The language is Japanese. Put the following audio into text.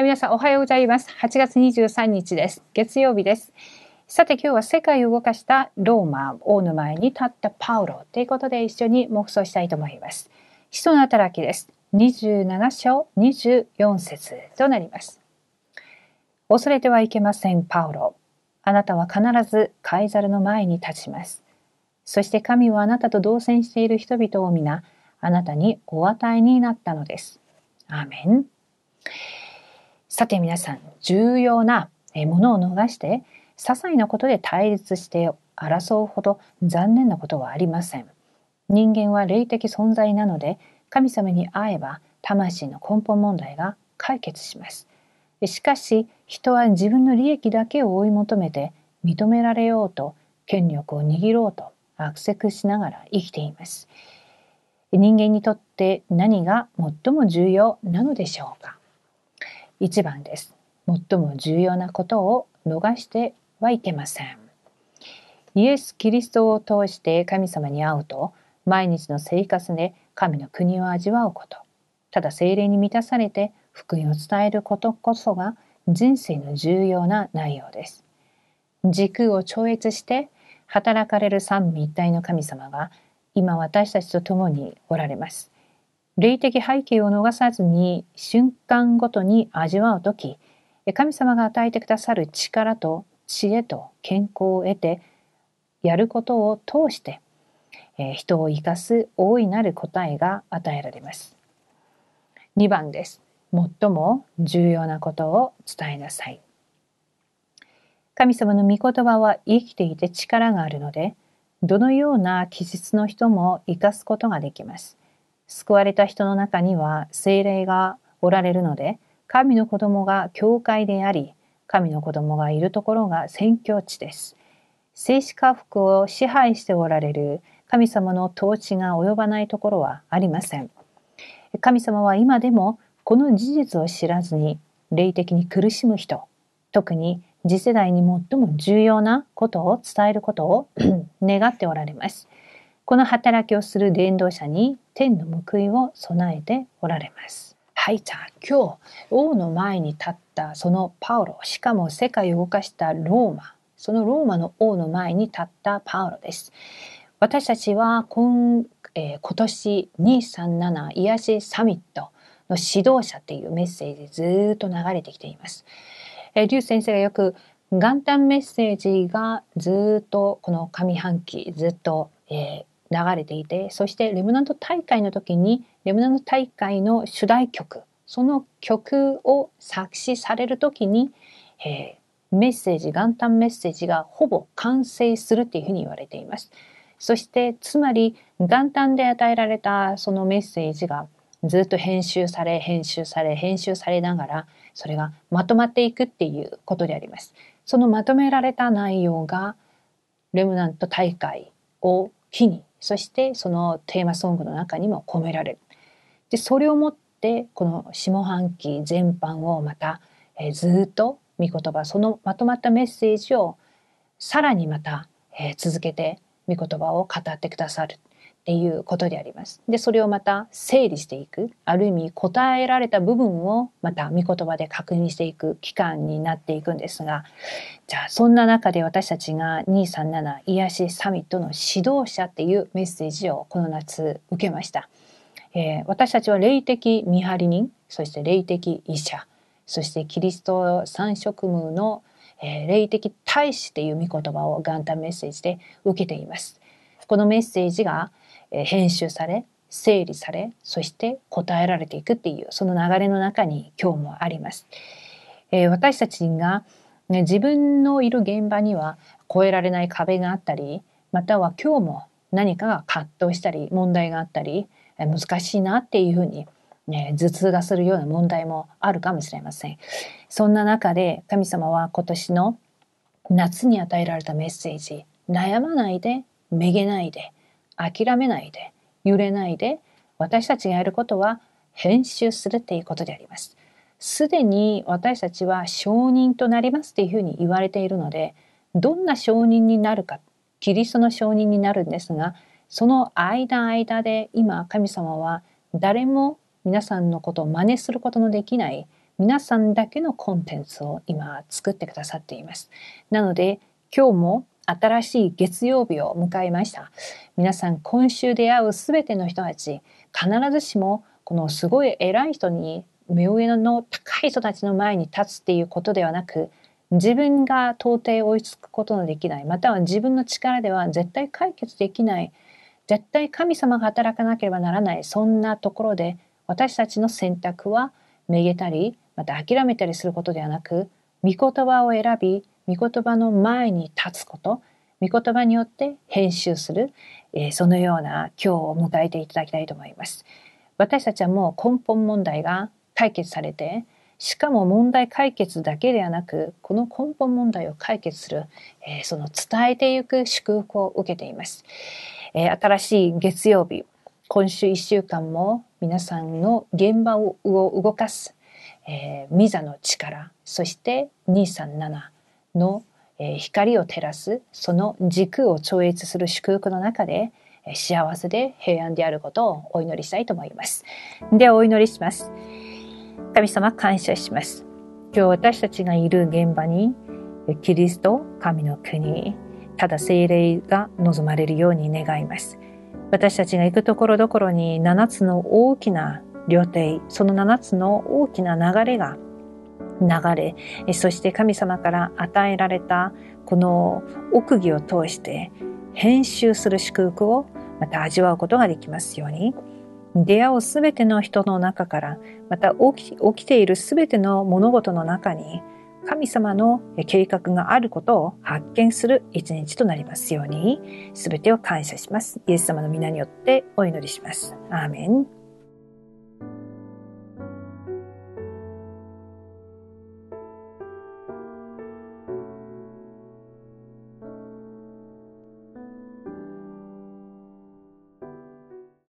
はい、皆さんおはようございます。8月23日です。月曜日です。さて今日は世界を動かしたローマ王の前に立ったパウロということで一緒に黙想したいと思います。人の働きです。27章24節となります。恐れてはいけません、パウロ。あなたは必ずカイザルの前に立ちます。そして神はあなたと同棲している人々を皆、あなたにお与えになったのです。アーメン。さて皆さん、重要なものを逃して、些細なことで対立して争うほど残念なことはありません。人間は霊的存在なので、神様に会えば魂の根本問題が解決します。しかし、人は自分の利益だけを追い求めて認められようと権力を握ろうと悪せくしながら生きています。人間にとって何が最も重要なのでしょうか？1番です。最も重要なことを逃してはいけません。イエス・キリストを通して神様に会うと、毎日の生活で神の国を味わうこと、ただ精霊に満たされて福音を伝えることこそが人生の重要な内容です。時空を超越して働かれる三位一体の神様が今私たちと共におられます。霊的背景を逃さずに瞬間ごとに味わう時神様が与えてくださる力と知恵と健康を得てやることを通して、え人を生かす大いなる答えが与えられます。2番です。最も重要なことを伝えなさい。神様の御言葉は生きていて力があるので、どのような気質の人も生かすことができます。救われた人の中には精霊がおられるので、神の子供が教会であり、神の子供がいるところが宣教地です。聖子家福を支配しておられる神様の統治が及ばないところはありません。神様は今でもこの事実を知らずに霊的に苦しむ人、特に次世代に最も重要なことを伝えることを 願っておられます。この働きをする伝道者に天の報いを備えておられます。はい、じゃあ今日王の前に立ったそのパウロ、しかも世界を動かしたローマ、そのローマの王の前に立ったパウロです。私たちは今,、えー、今年237癒しサミットの指導者っていうメッセージずっと流れてきています。えー、リュウ先生がよく元旦メッセージがずっとこの上半期ずっと、えー、流れていて、そしてレムナント大会の時に、レムナント大会の主題曲、その曲を作詞される時に、えー、メッセージ、元旦メッセージがほぼ完成するっていうふうに言われています。そして、つまり、元旦で与えられたそのメッセージがずっと編集され、編集され、編集されながら、それがまとまっていくっていうことであります。そのまとめられた内容が、レムナント大会を機にそしてそのテーマソングの中にも込められる。でそれをもってこの下半期全般をまた、えー、ずっと御言葉そのまとまったメッセージをさらにまた、えー、続けて御言葉を語ってくださるっていうことであります。で、それをまた整理していく、ある意味答えられた部分をまた御言葉で確認していく期間になっていくんですが、じゃあそんな中で私たちが237癒しサミットの指導者っていうメッセージをこの夏受けました。えー、私たちは霊的見張り人、そして霊的医者、そしてキリスト三職務の、えー、霊的大使っていう御言葉を元旦メッセージで受けています。このメッセージが編集され整理されそして答えられていくっていうその流れの中に今日もあります。え、私たちが、ね、自分のいる現場には越えられない壁があったりまたは今日も何かが葛藤したり問題があったり難しいなっていうふうに、ね、頭痛がするような問題もあるかもしれません。そんな中で神様は今年の夏に与えられたメッセージ悩まないでめげないで諦めないで、揺れないで、私たちがやることは編集するっていうことであります。すでに私たちは証人となりますっていうふうに言われているので、どんな証人になるか、キリストの証人になるんですが、その間間で今神様は誰も皆さんのことを真似することのできない皆さんだけのコンテンツを今作ってくださっています。なので今日も新しい月曜日を迎えました。皆さん今週出会うすべての人たち必ずしもこのすごい偉い人に目上の高い人たちの前に立つっていうことではなく自分が到底追いつくことのできないまたは自分の力では絶対解決できない絶対神様が働かなければならないそんなところで私たちの選択はめげたりまた諦めたりすることではなく御言葉を選び御言葉の前に立つこと御言葉によって編集する、えー、そのような今日を迎えていただきたいと思います。私たちはもう根本問題が解決されてしかも問題解決だけではなくこの根本問題を解決する、えー、その伝えていく祝福を受けています。えー、新しい月曜日、今週1週間も皆さんの現場を動かす、えー、ミザの力、そして237の、光を照らす、その軸を超越する祝福の中で、幸せで平安であることをお祈りしたいと思います。ではお祈りします。神様感謝します。今日私たちがいる現場に、キリスト、神の国、ただ精霊が望まれるように願います。私たちが行くところどころに7つの大きな料亭、その7つの大きな流れが流れ、そして神様から与えられたこの奥義を通して編集する祝福をまた味わうことができますように、出会うすべての人の中から、また起きているすべての物事の中に、神様の計画があることを発見する一日となりますように、すべてを感謝します。イエス様の皆によってお祈りします。アーメン。